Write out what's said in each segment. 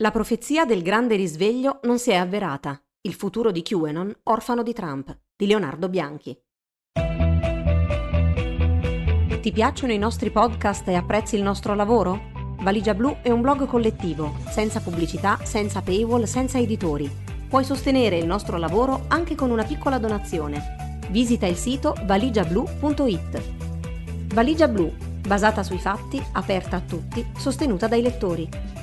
La profezia del grande risveglio non si è avverata. Il futuro di QAnon, orfano di Trump, di Leonardo Bianchi. Ti piacciono i nostri podcast e apprezzi il nostro lavoro? Valigia Blu è un blog collettivo, senza pubblicità, senza paywall, senza editori. Puoi sostenere il nostro lavoro anche con una piccola donazione. Visita il sito valigiablu.it. Valigia Blu, basata sui fatti, aperta a tutti, sostenuta dai lettori.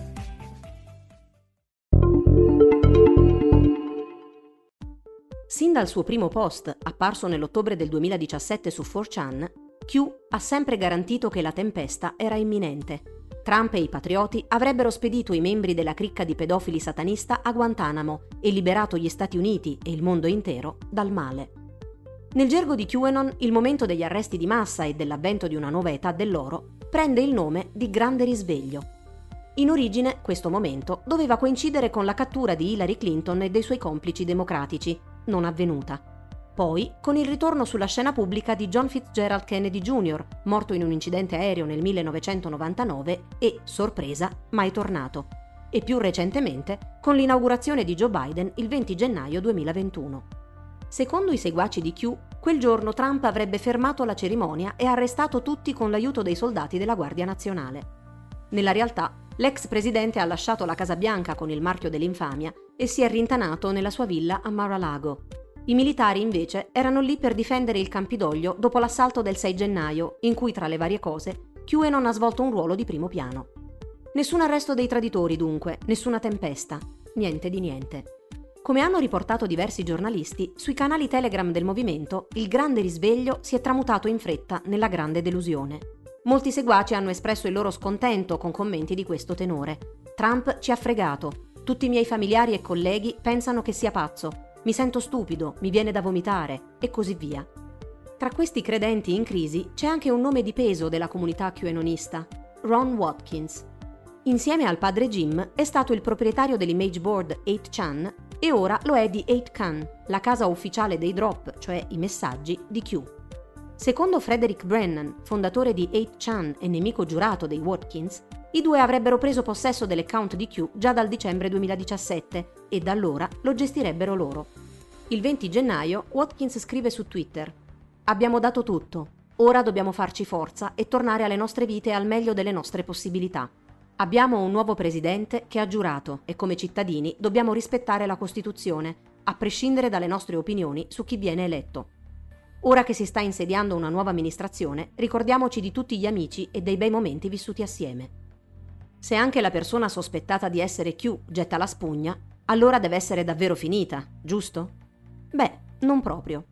Dal suo primo post, apparso nell'ottobre del 2017 su 4chan, Q ha sempre garantito che la tempesta era imminente. Trump e i patrioti avrebbero spedito i membri della cricca di pedofili satanista a Guantanamo e liberato gli Stati Uniti e il mondo intero dal male. Nel gergo di QAnon, il momento degli arresti di massa e dell'avvento di una nuova età dell'oro prende il nome di Grande Risveglio. In origine, questo momento doveva coincidere con la cattura di Hillary Clinton e dei suoi complici democratici, non avvenuta. Poi, con il ritorno sulla scena pubblica di John Fitzgerald Kennedy Jr., morto in un incidente aereo nel 1999 e, sorpresa, mai tornato. E più recentemente, con l'inaugurazione di Joe Biden il 20 gennaio 2021. Secondo i seguaci di Q, quel giorno Trump avrebbe fermato la cerimonia e arrestato tutti con l'aiuto dei soldati della Guardia Nazionale. Nella realtà, l'ex presidente ha lasciato la Casa Bianca con il marchio dell'infamia e si è rintanato nella sua villa a Mar-a-Lago. I militari invece erano lì per difendere il Campidoglio dopo l'assalto del 6 gennaio, in cui tra le varie cose QAnon ha svolto un ruolo di primo piano. Nessun arresto dei traditori dunque, nessuna tempesta, niente di niente. Come hanno riportato diversi giornalisti, sui canali Telegram del movimento il grande risveglio si è tramutato in fretta nella grande delusione. Molti seguaci hanno espresso il loro scontento con commenti di questo tenore. Trump ci ha fregato, tutti i miei familiari e colleghi pensano che sia pazzo, mi sento stupido, mi viene da vomitare e così via. Tra questi credenti in crisi c'è anche un nome di peso della comunità QAnonista, Ron Watkins. Insieme al padre Jim è stato il proprietario dell'image board 8chan e ora lo è di 8chan, la casa ufficiale dei drop, cioè i messaggi, di Q. Secondo Frederick Brennan, fondatore di 8chan e nemico giurato dei Watkins, i due avrebbero preso possesso dell'account di Q già dal dicembre 2017 e da allora lo gestirebbero loro. Il 20 gennaio Watkins scrive su Twitter Abbiamo dato tutto, ora dobbiamo farci forza e tornare alle nostre vite al meglio delle nostre possibilità. Abbiamo un nuovo presidente che ha giurato e come cittadini dobbiamo rispettare la Costituzione, a prescindere dalle nostre opinioni su chi viene eletto. Ora che si sta insediando una nuova amministrazione, ricordiamoci di tutti gli amici e dei bei momenti vissuti assieme. Se anche la persona sospettata di essere Q getta la spugna, allora deve essere davvero finita, giusto? Beh, non proprio.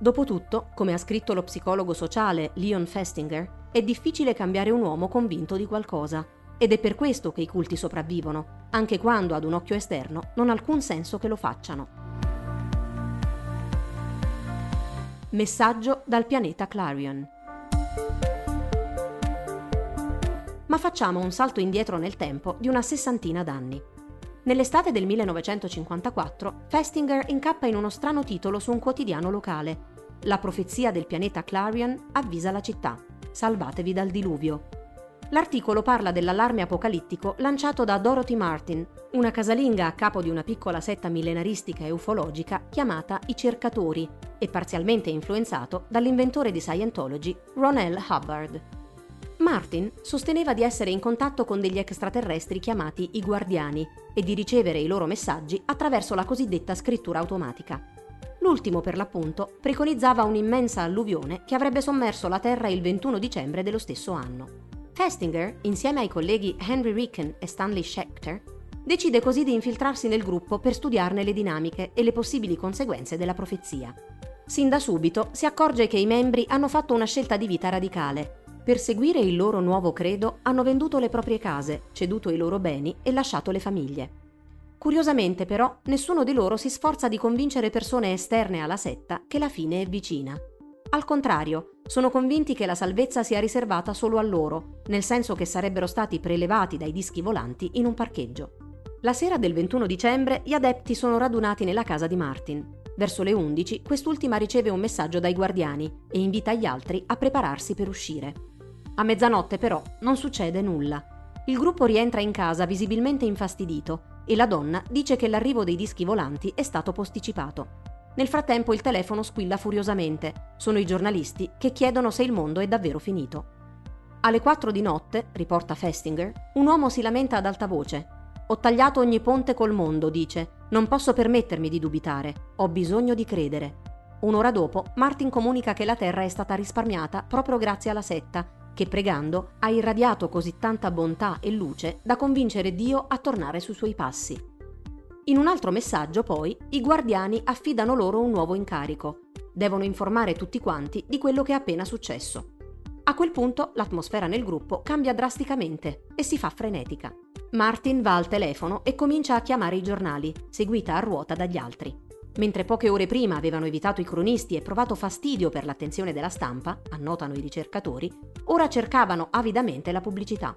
Dopotutto, come ha scritto lo psicologo sociale Leon Festinger, è difficile cambiare un uomo convinto di qualcosa. Ed è per questo che i culti sopravvivono, anche quando ad un occhio esterno non ha alcun senso che lo facciano. Messaggio dal pianeta Clarion. ma facciamo un salto indietro nel tempo di una sessantina d'anni. Nell'estate del 1954, Festinger incappa in uno strano titolo su un quotidiano locale. La profezia del pianeta Clarion avvisa la città. Salvatevi dal diluvio. L'articolo parla dell'allarme apocalittico lanciato da Dorothy Martin, una casalinga a capo di una piccola setta millenaristica e ufologica chiamata i Cercatori e parzialmente influenzato dall'inventore di Scientology Ron L. Hubbard. Martin sosteneva di essere in contatto con degli extraterrestri chiamati i Guardiani e di ricevere i loro messaggi attraverso la cosiddetta scrittura automatica. L'ultimo, per l'appunto, preconizzava un'immensa alluvione che avrebbe sommerso la Terra il 21 dicembre dello stesso anno. Festinger, insieme ai colleghi Henry Ricken e Stanley Schechter, decide così di infiltrarsi nel gruppo per studiarne le dinamiche e le possibili conseguenze della profezia. Sin da subito si accorge che i membri hanno fatto una scelta di vita radicale per seguire il loro nuovo credo hanno venduto le proprie case, ceduto i loro beni e lasciato le famiglie. Curiosamente però nessuno di loro si sforza di convincere persone esterne alla setta che la fine è vicina. Al contrario, sono convinti che la salvezza sia riservata solo a loro, nel senso che sarebbero stati prelevati dai dischi volanti in un parcheggio. La sera del 21 dicembre gli adepti sono radunati nella casa di Martin. Verso le 11 quest'ultima riceve un messaggio dai guardiani e invita gli altri a prepararsi per uscire. A mezzanotte però non succede nulla. il gruppo rientra in casa visibilmente infastidito e la donna dice che l'arrivo dei dischi volanti è stato posticipato. Nel frattempo il telefono squilla furiosamente. Sono i giornalisti che chiedono se il mondo è davvero finito. Alle 4 di notte, riporta Festinger, un uomo si lamenta ad alta voce. Ho tagliato ogni ponte col mondo, dice. Non posso permettermi di dubitare. Ho bisogno di credere. Un'ora dopo, Martin comunica che la Terra è stata risparmiata proprio grazie alla setta, che pregando ha irradiato così tanta bontà e luce da convincere Dio a tornare sui suoi passi. In un altro messaggio, poi, i guardiani affidano loro un nuovo incarico. Devono informare tutti quanti di quello che è appena successo. A quel punto l'atmosfera nel gruppo cambia drasticamente e si fa frenetica. Martin va al telefono e comincia a chiamare i giornali, seguita a ruota dagli altri. Mentre poche ore prima avevano evitato i cronisti e provato fastidio per l'attenzione della stampa, annotano i ricercatori, ora cercavano avidamente la pubblicità.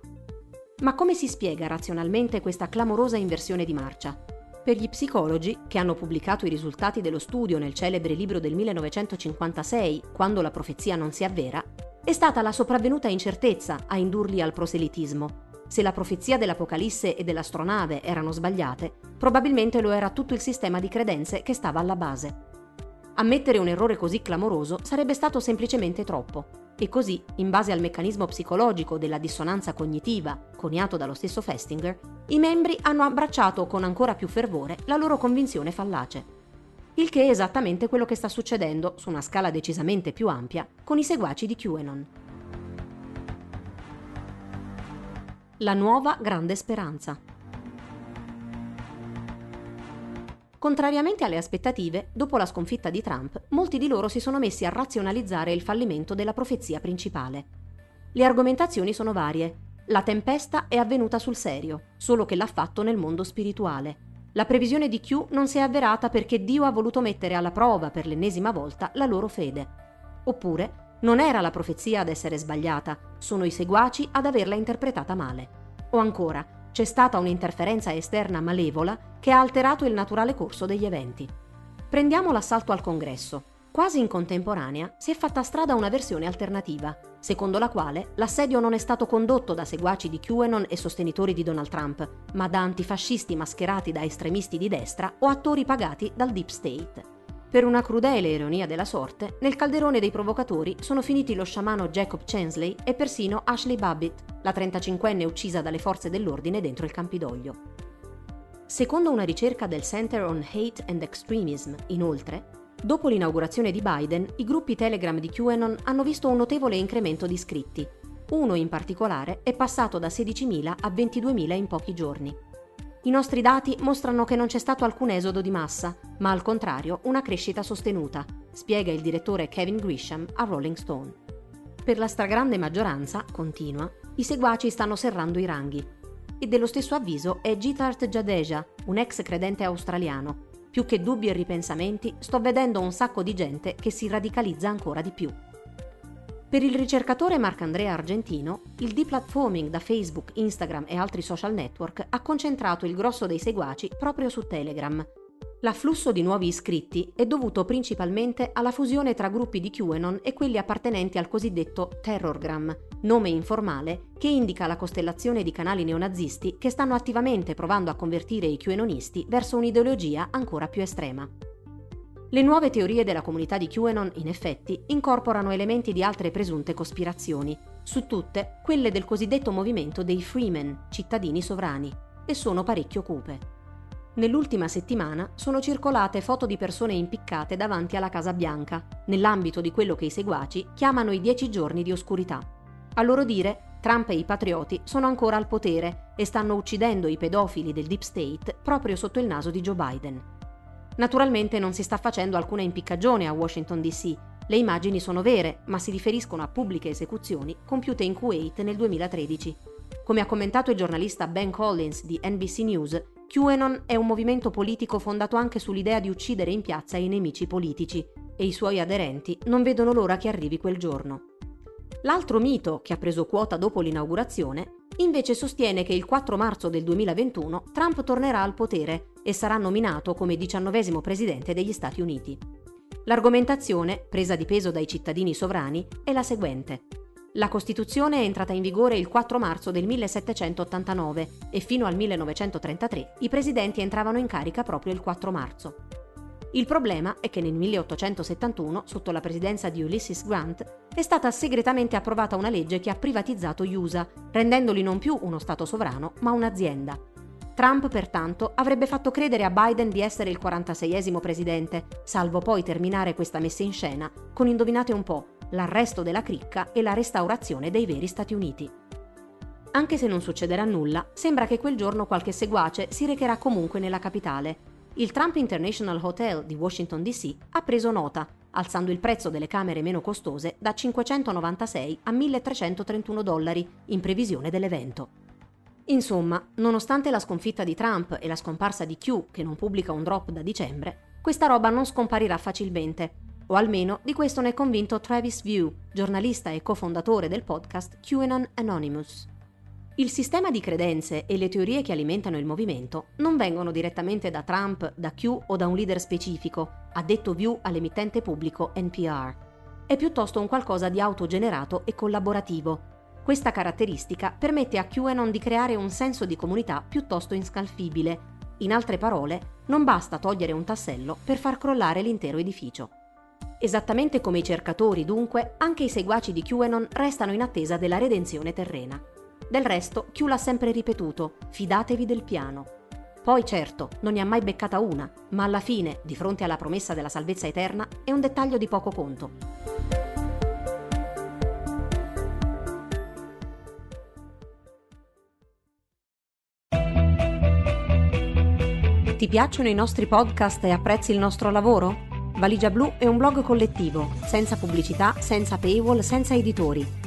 Ma come si spiega razionalmente questa clamorosa inversione di marcia? Per gli psicologi, che hanno pubblicato i risultati dello studio nel celebre libro del 1956, Quando la profezia non si avvera, è stata la sopravvenuta incertezza a indurli al proselitismo. Se la profezia dell'Apocalisse e dell'astronave erano sbagliate, probabilmente lo era tutto il sistema di credenze che stava alla base. Ammettere un errore così clamoroso sarebbe stato semplicemente troppo, e così, in base al meccanismo psicologico della dissonanza cognitiva, coniato dallo stesso Festinger, i membri hanno abbracciato con ancora più fervore la loro convinzione fallace il che è esattamente quello che sta succedendo, su una scala decisamente più ampia, con i seguaci di QAnon. La nuova grande speranza. Contrariamente alle aspettative, dopo la sconfitta di Trump, molti di loro si sono messi a razionalizzare il fallimento della profezia principale. Le argomentazioni sono varie. La tempesta è avvenuta sul serio, solo che l'ha fatto nel mondo spirituale. La previsione di Q non si è avverata perché Dio ha voluto mettere alla prova per l'ennesima volta la loro fede. Oppure, non era la profezia ad essere sbagliata, sono i seguaci ad averla interpretata male. O ancora, c'è stata un'interferenza esterna malevola che ha alterato il naturale corso degli eventi. Prendiamo l'assalto al congresso. Quasi in contemporanea si è fatta strada una versione alternativa, secondo la quale l'assedio non è stato condotto da seguaci di QAnon e sostenitori di Donald Trump, ma da antifascisti mascherati da estremisti di destra o attori pagati dal Deep State. Per una crudele ironia della sorte, nel calderone dei provocatori sono finiti lo sciamano Jacob Chansley e persino Ashley Babbitt, la 35enne uccisa dalle forze dell'ordine dentro il Campidoglio. Secondo una ricerca del Center on Hate and Extremism, inoltre, Dopo l'inaugurazione di Biden, i gruppi Telegram di QAnon hanno visto un notevole incremento di iscritti. Uno in particolare è passato da 16.000 a 22.000 in pochi giorni. I nostri dati mostrano che non c'è stato alcun esodo di massa, ma al contrario una crescita sostenuta, spiega il direttore Kevin Grisham a Rolling Stone. Per la stragrande maggioranza, continua, i seguaci stanno serrando i ranghi. E dello stesso avviso è Gitart Jadeja, un ex credente australiano, più che dubbi e ripensamenti, sto vedendo un sacco di gente che si radicalizza ancora di più. Per il ricercatore Marcandrea Argentino, il deplatforming da Facebook, Instagram e altri social network ha concentrato il grosso dei seguaci proprio su Telegram, L'afflusso di nuovi iscritti è dovuto principalmente alla fusione tra gruppi di QAnon e quelli appartenenti al cosiddetto Terrorgram, nome informale che indica la costellazione di canali neonazisti che stanno attivamente provando a convertire i QAnonisti verso un'ideologia ancora più estrema. Le nuove teorie della comunità di QAnon, in effetti, incorporano elementi di altre presunte cospirazioni, su tutte quelle del cosiddetto movimento dei Freemen, cittadini sovrani, e sono parecchio cupe. Nell'ultima settimana sono circolate foto di persone impiccate davanti alla Casa Bianca, nell'ambito di quello che i seguaci chiamano i dieci giorni di oscurità. A loro dire, Trump e i patrioti sono ancora al potere e stanno uccidendo i pedofili del Deep State proprio sotto il naso di Joe Biden. Naturalmente non si sta facendo alcuna impiccagione a Washington DC. Le immagini sono vere, ma si riferiscono a pubbliche esecuzioni compiute in Kuwait nel 2013. Come ha commentato il giornalista Ben Collins di NBC News, QAnon è un movimento politico fondato anche sull'idea di uccidere in piazza i nemici politici e i suoi aderenti non vedono l'ora che arrivi quel giorno. L'altro mito, che ha preso quota dopo l'inaugurazione, invece sostiene che il 4 marzo del 2021 Trump tornerà al potere e sarà nominato come diciannovesimo presidente degli Stati Uniti. L'argomentazione, presa di peso dai cittadini sovrani, è la seguente. La Costituzione è entrata in vigore il 4 marzo del 1789 e fino al 1933 i presidenti entravano in carica proprio il 4 marzo. Il problema è che nel 1871, sotto la presidenza di Ulysses Grant, è stata segretamente approvata una legge che ha privatizzato gli USA, rendendoli non più uno Stato sovrano, ma un'azienda. Trump, pertanto, avrebbe fatto credere a Biden di essere il 46esimo presidente, salvo poi terminare questa messa in scena con, indovinate un po', l'arresto della cricca e la restaurazione dei veri Stati Uniti. Anche se non succederà nulla, sembra che quel giorno qualche seguace si recherà comunque nella capitale. Il Trump International Hotel di Washington DC ha preso nota, alzando il prezzo delle camere meno costose da 596 a 1331 dollari in previsione dell'evento. Insomma, nonostante la sconfitta di Trump e la scomparsa di Q, che non pubblica un drop da dicembre, questa roba non scomparirà facilmente o almeno di questo ne è convinto Travis View, giornalista e cofondatore del podcast QAnon Anonymous. Il sistema di credenze e le teorie che alimentano il movimento non vengono direttamente da Trump, da Q o da un leader specifico, ha detto View all'emittente pubblico NPR. È piuttosto un qualcosa di autogenerato e collaborativo. Questa caratteristica permette a QAnon di creare un senso di comunità piuttosto inscalfibile. In altre parole, non basta togliere un tassello per far crollare l'intero edificio. Esattamente come i cercatori, dunque, anche i seguaci di QAnon restano in attesa della redenzione terrena. Del resto, Q l'ha sempre ripetuto, fidatevi del piano. Poi certo, non ne ha mai beccata una, ma alla fine, di fronte alla promessa della salvezza eterna, è un dettaglio di poco conto. Ti piacciono i nostri podcast e apprezzi il nostro lavoro? Valigia Blu è un blog collettivo, senza pubblicità, senza paywall, senza editori.